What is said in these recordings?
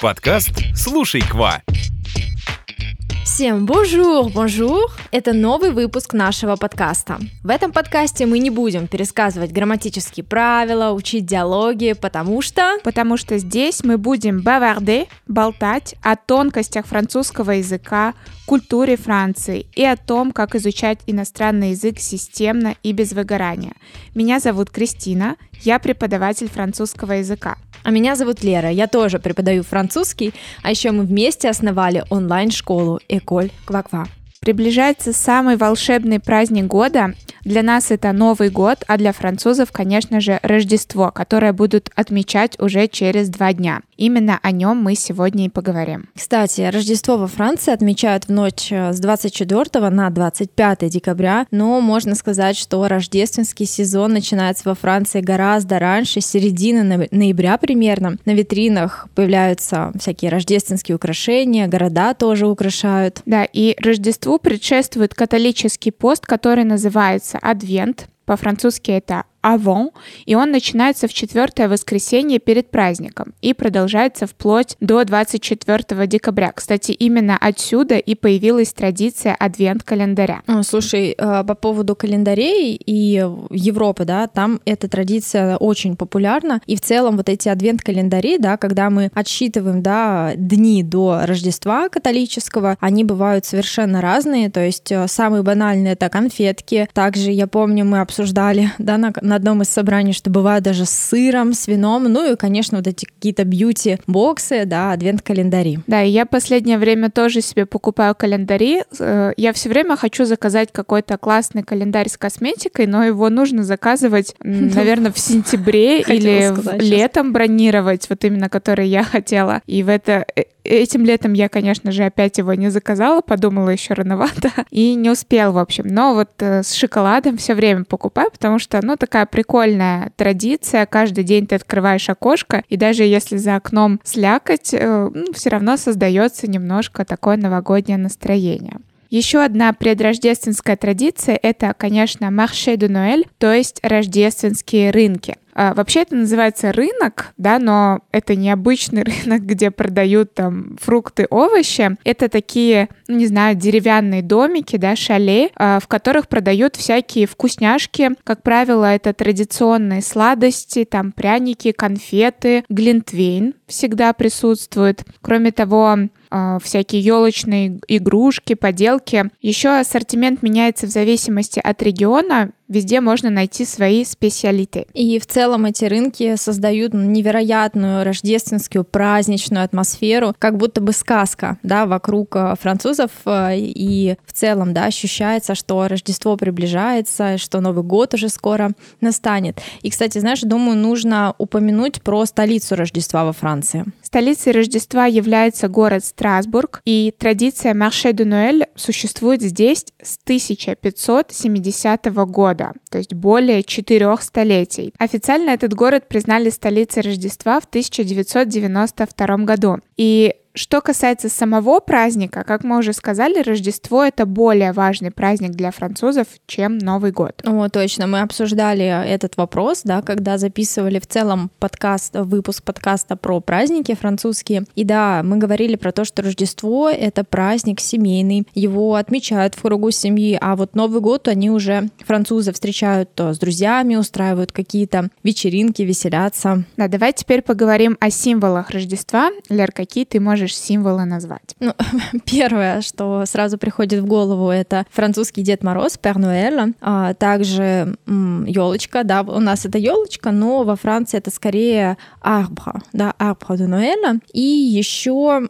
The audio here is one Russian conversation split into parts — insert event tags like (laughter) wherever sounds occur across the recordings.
Подкаст «Слушай, quoi». Всем bonjour, bonjour! Это новый выпуск нашего подкаста. В этом подкасте мы не будем пересказывать грамматические правила, учить диалоги, потому что... Потому что здесь мы будем bavarder, болтать о тонкостях французского языка, культуре Франции и о том, как изучать иностранный язык системно и без выгорания. Меня зовут Кристина, я преподаватель французского языка. А меня зовут Лера, я тоже преподаю французский, а еще мы вместе основали онлайн-школу Эколь Кваква. Приближается самый волшебный праздник года. Для нас это Новый год, а для французов, конечно же, Рождество, которое будут отмечать уже через два дня. Именно о нем мы сегодня и поговорим. Кстати, Рождество во Франции отмечают в ночь э, с 24 на 25 декабря, но можно сказать, что рождественский сезон начинается во Франции гораздо раньше, середины ноября примерно. На витринах появляются всякие рождественские украшения, города тоже украшают. Да, и Рождеству предшествует католический пост, который называется Адвент. По-французски это avant, и он начинается в четвертое воскресенье перед праздником и продолжается вплоть до 24 декабря. Кстати, именно отсюда и появилась традиция адвент-календаря. Слушай, э, по поводу календарей и Европы, да, там эта традиция очень популярна, и в целом вот эти адвент-календари, да, когда мы отсчитываем, да, дни до Рождества католического, они бывают совершенно разные, то есть э, самые банальные это конфетки, также я помню, мы обсуждали, (laughs) да, на, на одном из собраний, что бывает даже с сыром, с вином, ну и, конечно, вот эти какие-то бьюти-боксы, да, адвент-календари. Да, и я последнее время тоже себе покупаю календари. Э, я все время хочу заказать какой-то классный календарь с косметикой, но его нужно заказывать, наверное, в сентябре (laughs) или летом бронировать, вот именно который я хотела. И в это э, Этим летом я, конечно же, опять его не заказала, подумала еще рановато (laughs) и не успел, в общем. Но вот э, с шоколадом все время покупаю, потому что, ну, такая прикольная традиция. Каждый день ты открываешь окошко, и даже если за окном слякоть, э, ну, все равно создается немножко такое новогоднее настроение. Еще одна предрождественская традиция — это, конечно, марше de Noël, то есть рождественские рынки. А, вообще это называется рынок, да, но это не обычный (laughs) рынок, где продают там фрукты, овощи. Это такие, ну, не знаю, деревянные домики, да, шале, а, в которых продают всякие вкусняшки. Как правило, это традиционные сладости, там пряники, конфеты, глинтвейн всегда присутствует. Кроме того, всякие елочные игрушки, поделки. Еще ассортимент меняется в зависимости от региона везде можно найти свои специалиты. И в целом эти рынки создают невероятную рождественскую праздничную атмосферу, как будто бы сказка, да, вокруг э, французов, э, и в целом, да, ощущается, что Рождество приближается, что Новый год уже скоро настанет. И, кстати, знаешь, думаю, нужно упомянуть про столицу Рождества во Франции. Столицей Рождества является город Страсбург, и традиция Марше де Нуэль существует здесь с 1570 года года, то есть более четырех столетий. Официально этот город признали столицей Рождества в 1992 году. И что касается самого праздника, как мы уже сказали, Рождество это более важный праздник для французов, чем Новый год. О, точно, мы обсуждали этот вопрос, да, когда записывали в целом подкаст, выпуск подкаста про праздники французские. И да, мы говорили про то, что Рождество это праздник семейный, его отмечают в кругу семьи, а вот Новый год они уже французы встречают то с друзьями, устраивают какие-то вечеринки, веселятся. Да, давай теперь поговорим о символах Рождества. Лер, какие ты можешь можешь символы назвать? Ну, (laughs) первое, что сразу приходит в голову, это французский Дед Мороз, Пер Нуэль, а также елочка, да, у нас это елочка, но во Франции это скорее арбра, да, арбра де Нуэля. И еще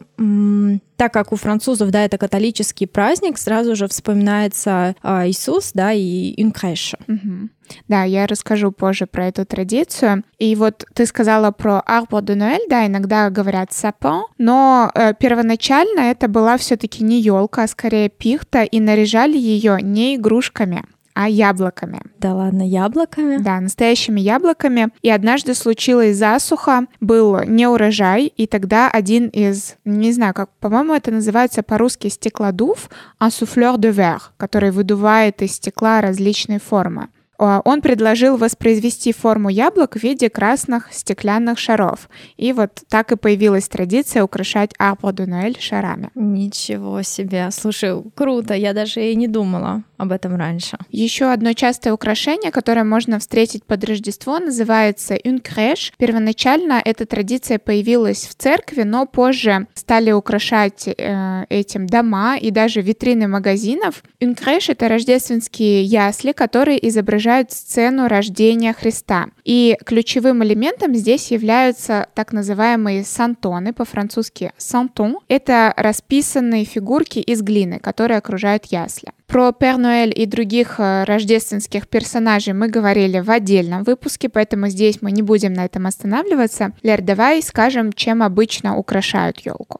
так как у французов, да, это католический праздник, сразу же вспоминается э, Иисус, да, и crèche. Угу. Да, я расскажу позже про эту традицию. И вот ты сказала про Arbre de Noël, да, иногда говорят сапон, но э, первоначально это была все-таки не елка, а скорее пихта, и наряжали ее не игрушками, а яблоками. Да ладно, яблоками? Да, настоящими яблоками. И однажды случилась засуха, был неурожай, и тогда один из, не знаю, как, по-моему, это называется по-русски стеклодув, а суфлер де вер, который выдувает из стекла различные формы он предложил воспроизвести форму яблок в виде красных стеклянных шаров. И вот так и появилась традиция украшать арбор де Ноэль шарами. Ничего себе. Слушай, круто. Я даже и не думала об этом раньше. Еще одно частое украшение, которое можно встретить под Рождество, называется crèche. Первоначально эта традиция появилась в церкви, но позже стали украшать э, этим дома и даже витрины магазинов. Crèche — это рождественские ясли, которые изображают сцену рождения Христа. И ключевым элементом здесь являются так называемые сантоны, по-французски сантон. Это расписанные фигурки из глины, которые окружают ясли. Про Пер Ноэль и других э, рождественских персонажей мы говорили в отдельном выпуске, поэтому здесь мы не будем на этом останавливаться. Лер, давай скажем, чем обычно украшают елку.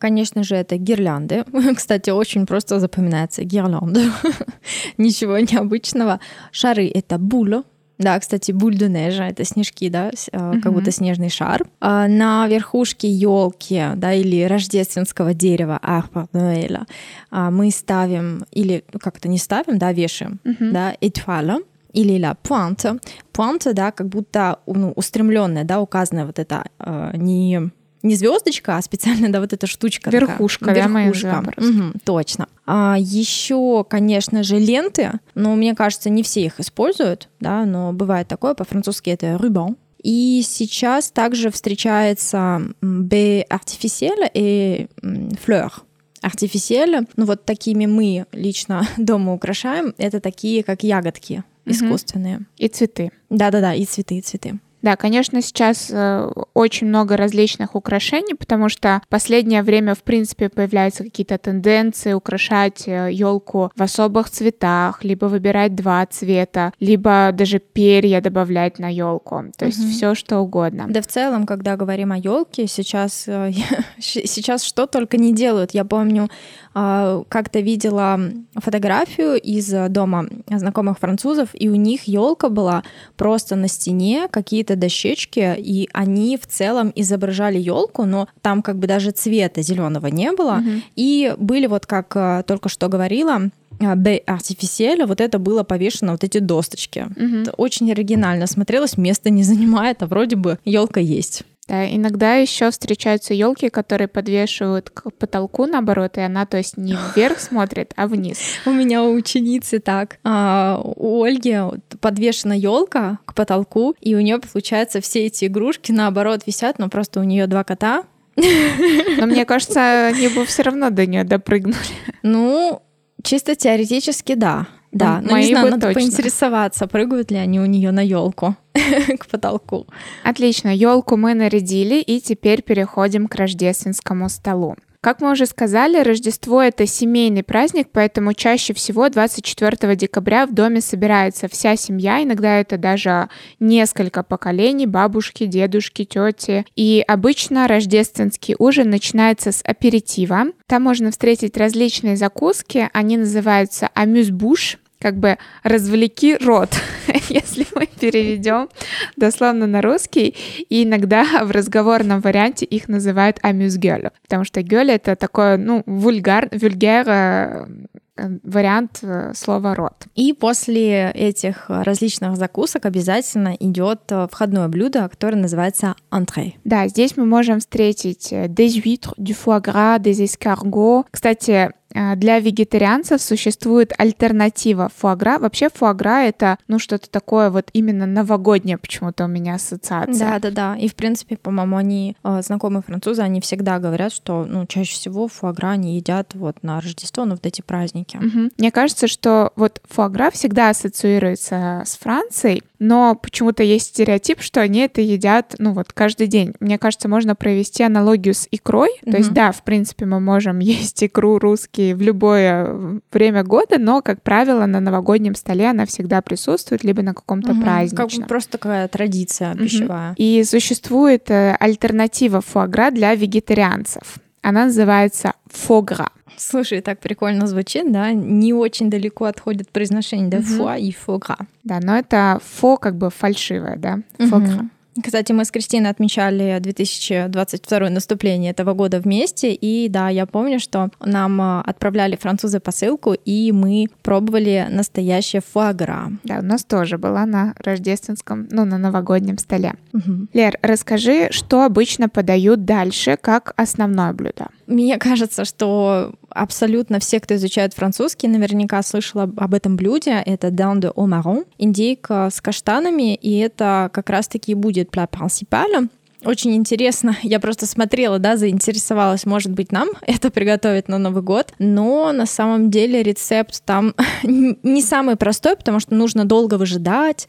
Конечно же, это гирлянды. (laughs) Кстати, очень просто запоминается гирлянды. (laughs) Ничего необычного. Шары — это було, да, кстати, буль де нежа это снежки, да, uh-huh. как будто снежный шар. А на верхушке елки, да, или рождественского дерева арпа Ноэля мы ставим или ну, как-то не ставим, да, вешаем, uh-huh. да, этуаля или la pointe. Pointe, да, как будто ну, устремленная, да, указанная вот это э, не не звездочка, а специально, да, вот эта штучка. Верхушка, такая. да, Верхушка. Угу, точно. А еще, конечно же, ленты, но мне кажется, не все их используют, да, но бывает такое, по-французски это ruban. И сейчас также встречается b artificiel и fleur. Артифициэль, ну вот такими мы лично (laughs) дома украшаем, это такие, как ягодки искусственные. И цветы. Да-да-да, и цветы, и цветы. Да, конечно, сейчас э, очень много различных украшений, потому что в последнее время, в принципе, появляются какие-то тенденции украшать елку э, в особых цветах, либо выбирать два цвета, либо даже перья добавлять на елку. То есть угу. все что угодно. Да, в целом, когда говорим о елке, сейчас, э, (laughs) сейчас что только не делают. Я помню, как-то видела фотографию из дома знакомых французов, и у них елка была просто на стене, какие-то дощечки, и они в целом изображали елку, но там как бы даже цвета зеленого не было. Mm-hmm. И были вот, как э, только что говорила, Б артифициэля, вот это было повешено, вот эти досточки. Угу. Это очень оригинально смотрелось, место не занимает, а вроде бы елка есть. Да, иногда еще встречаются елки, которые подвешивают к потолку, наоборот, и она, то есть, не вверх (laughs) смотрит, а вниз. У меня у ученицы так. А, у Ольги подвешена елка к потолку, и у нее, получается, все эти игрушки наоборот висят, но просто у нее два кота. Но мне (laughs) кажется, они бы все равно до нее допрыгнули. Ну, чисто теоретически, да. Да, но не знаю, надо точно. поинтересоваться, прыгают ли они у нее на елку (laughs) к потолку. Отлично, елку мы нарядили, и теперь переходим к рождественскому столу. Как мы уже сказали, Рождество — это семейный праздник, поэтому чаще всего 24 декабря в доме собирается вся семья, иногда это даже несколько поколений, бабушки, дедушки, тети. И обычно рождественский ужин начинается с аперитива. Там можно встретить различные закуски, они называются амюс-буш, как бы развлеки рот, (laughs) если мы переведем дословно на русский. И иногда в разговорном варианте их называют амюзгёль, потому что гёль — это такое, ну, вульгар, вульгар э, вариант э, слова рот. И после этих различных закусок обязательно идет э, входное блюдо, которое называется entrée. Да, здесь мы можем встретить des huîtres, du foie gras, des escargots. Кстати, для вегетарианцев существует альтернатива фуагра. Вообще фуагра это, ну, что-то такое вот именно новогоднее почему-то у меня ассоциация. Да-да-да. И, в принципе, по-моему, они, а, знакомые французы, они всегда говорят, что, ну, чаще всего фуагра они едят вот на Рождество, ну, вот эти праздники. Угу. Мне кажется, что вот фуагра всегда ассоциируется с Францией, но почему-то есть стереотип, что они это едят, ну, вот каждый день. Мне кажется, можно провести аналогию с икрой. Угу. То есть, да, в принципе, мы можем (laughs) есть икру русский практически в любое время года, но, как правило, на новогоднем столе она всегда присутствует, либо на каком-то угу, праздничном. Как бы просто такая традиция пищевая. Угу. И существует э, альтернатива фуагра для вегетарианцев. Она называется фогра. Слушай, так прикольно звучит, да? Не очень далеко отходит произношение, да? Фуа и фогра. Да, но это фо как бы фальшивое, да? Фогра. Кстати, мы с Кристиной отмечали 2022 наступление этого года вместе, и да, я помню, что нам а, отправляли французы посылку, и мы пробовали настоящее фуагра. Да, у нас тоже была на рождественском, ну, на новогоднем столе. Угу. Лер, расскажи, что обычно подают дальше как основное блюдо? Мне кажется, что абсолютно все, кто изучает французский, наверняка слышал об этом блюде. Это down de au индейка с каштанами, и это как раз-таки будет plat principal. Очень интересно. (laughs) Я просто смотрела, да, заинтересовалась, может быть, нам (laughs) это приготовить на Новый год. Но на самом деле рецепт там (laughs) не самый простой, потому что нужно долго выжидать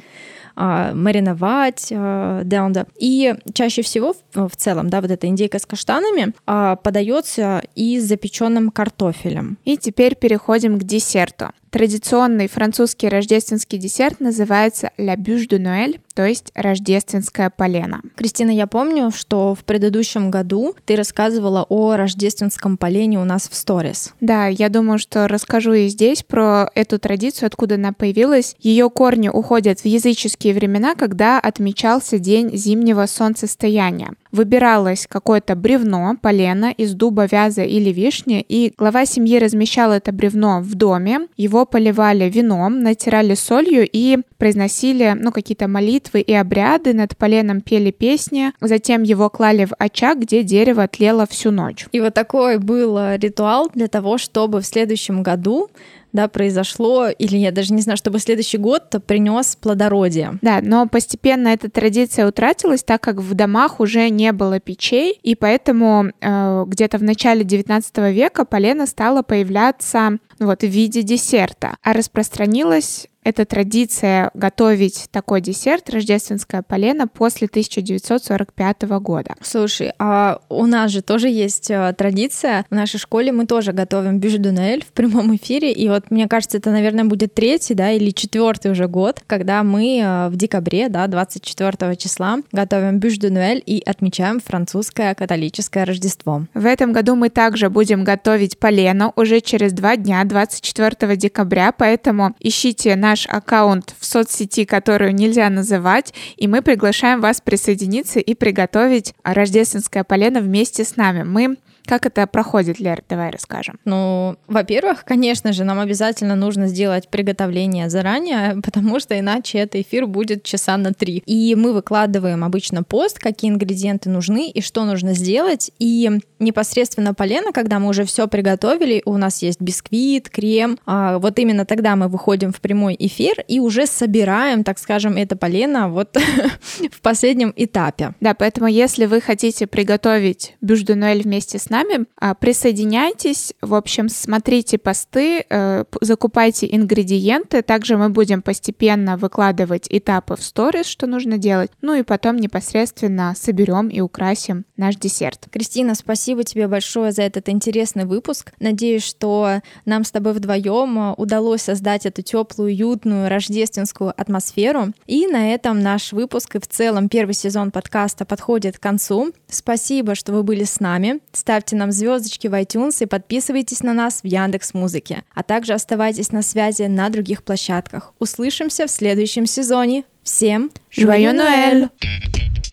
мариновать а, даунда. И чаще всего в, в целом, да, вот эта индейка с каштанами а, подается и с запеченным картофелем. И теперь переходим к десерту. Традиционный французский рождественский десерт называется «La bûche de Noël», то есть рождественская полена. Кристина, я помню, что в предыдущем году ты рассказывала о рождественском полене у нас в сторис. Да, я думаю, что расскажу и здесь про эту традицию, откуда она появилась. Ее корни уходят в языческие времена, когда отмечался день зимнего солнцестояния выбиралось какое-то бревно, полено из дуба, вяза или вишни, и глава семьи размещал это бревно в доме, его поливали вином, натирали солью и произносили ну, какие-то молитвы и обряды, над поленом пели песни, затем его клали в очаг, где дерево тлело всю ночь. И вот такой был ритуал для того, чтобы в следующем году да, произошло, или я даже не знаю, чтобы следующий год принес плодородие. Да, но постепенно эта традиция утратилась, так как в домах уже не было печей, и поэтому э, где-то в начале 19 века полено стало появляться вот, в виде десерта, а распространилась эта традиция готовить такой десерт, рождественское полено, после 1945 года. Слушай, а у нас же тоже есть э, традиция. В нашей школе мы тоже готовим бюждунель в прямом эфире. И вот мне кажется, это, наверное, будет третий, да, или четвертый уже год, когда мы э, в декабре, да, 24 числа готовим бюждунель и отмечаем французское католическое Рождество. В этом году мы также будем готовить полено уже через два дня, 24 декабря, поэтому ищите на наш аккаунт в соцсети, которую нельзя называть, и мы приглашаем вас присоединиться и приготовить рождественское полено вместе с нами. Мы как это проходит, Лер? Давай расскажем. Ну, во-первых, конечно же, нам обязательно нужно сделать приготовление заранее, потому что иначе этот эфир будет часа на три. И мы выкладываем обычно пост, какие ингредиенты нужны и что нужно сделать. И непосредственно полено, когда мы уже все приготовили, у нас есть бисквит, крем, а вот именно тогда мы выходим в прямой эфир и уже собираем, так скажем, это полено вот (laughs) в последнем этапе. Да, поэтому если вы хотите приготовить бюжденуэль вместе с нами. А, присоединяйтесь, в общем, смотрите посты, э, закупайте ингредиенты. Также мы будем постепенно выкладывать этапы в сторис, что нужно делать. Ну и потом непосредственно соберем и украсим наш десерт. Кристина, спасибо тебе большое за этот интересный выпуск. Надеюсь, что нам с тобой вдвоем э, удалось создать эту теплую, уютную рождественскую атмосферу. И на этом наш выпуск и в целом первый сезон подкаста подходит к концу. Спасибо, что вы были с нами. Ставьте ставьте нам звездочки в iTunes и подписывайтесь на нас в Яндекс Музыке. А также оставайтесь на связи на других площадках. Услышимся в следующем сезоне. Всем Joyeux Noël!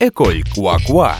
École Quoi Quoi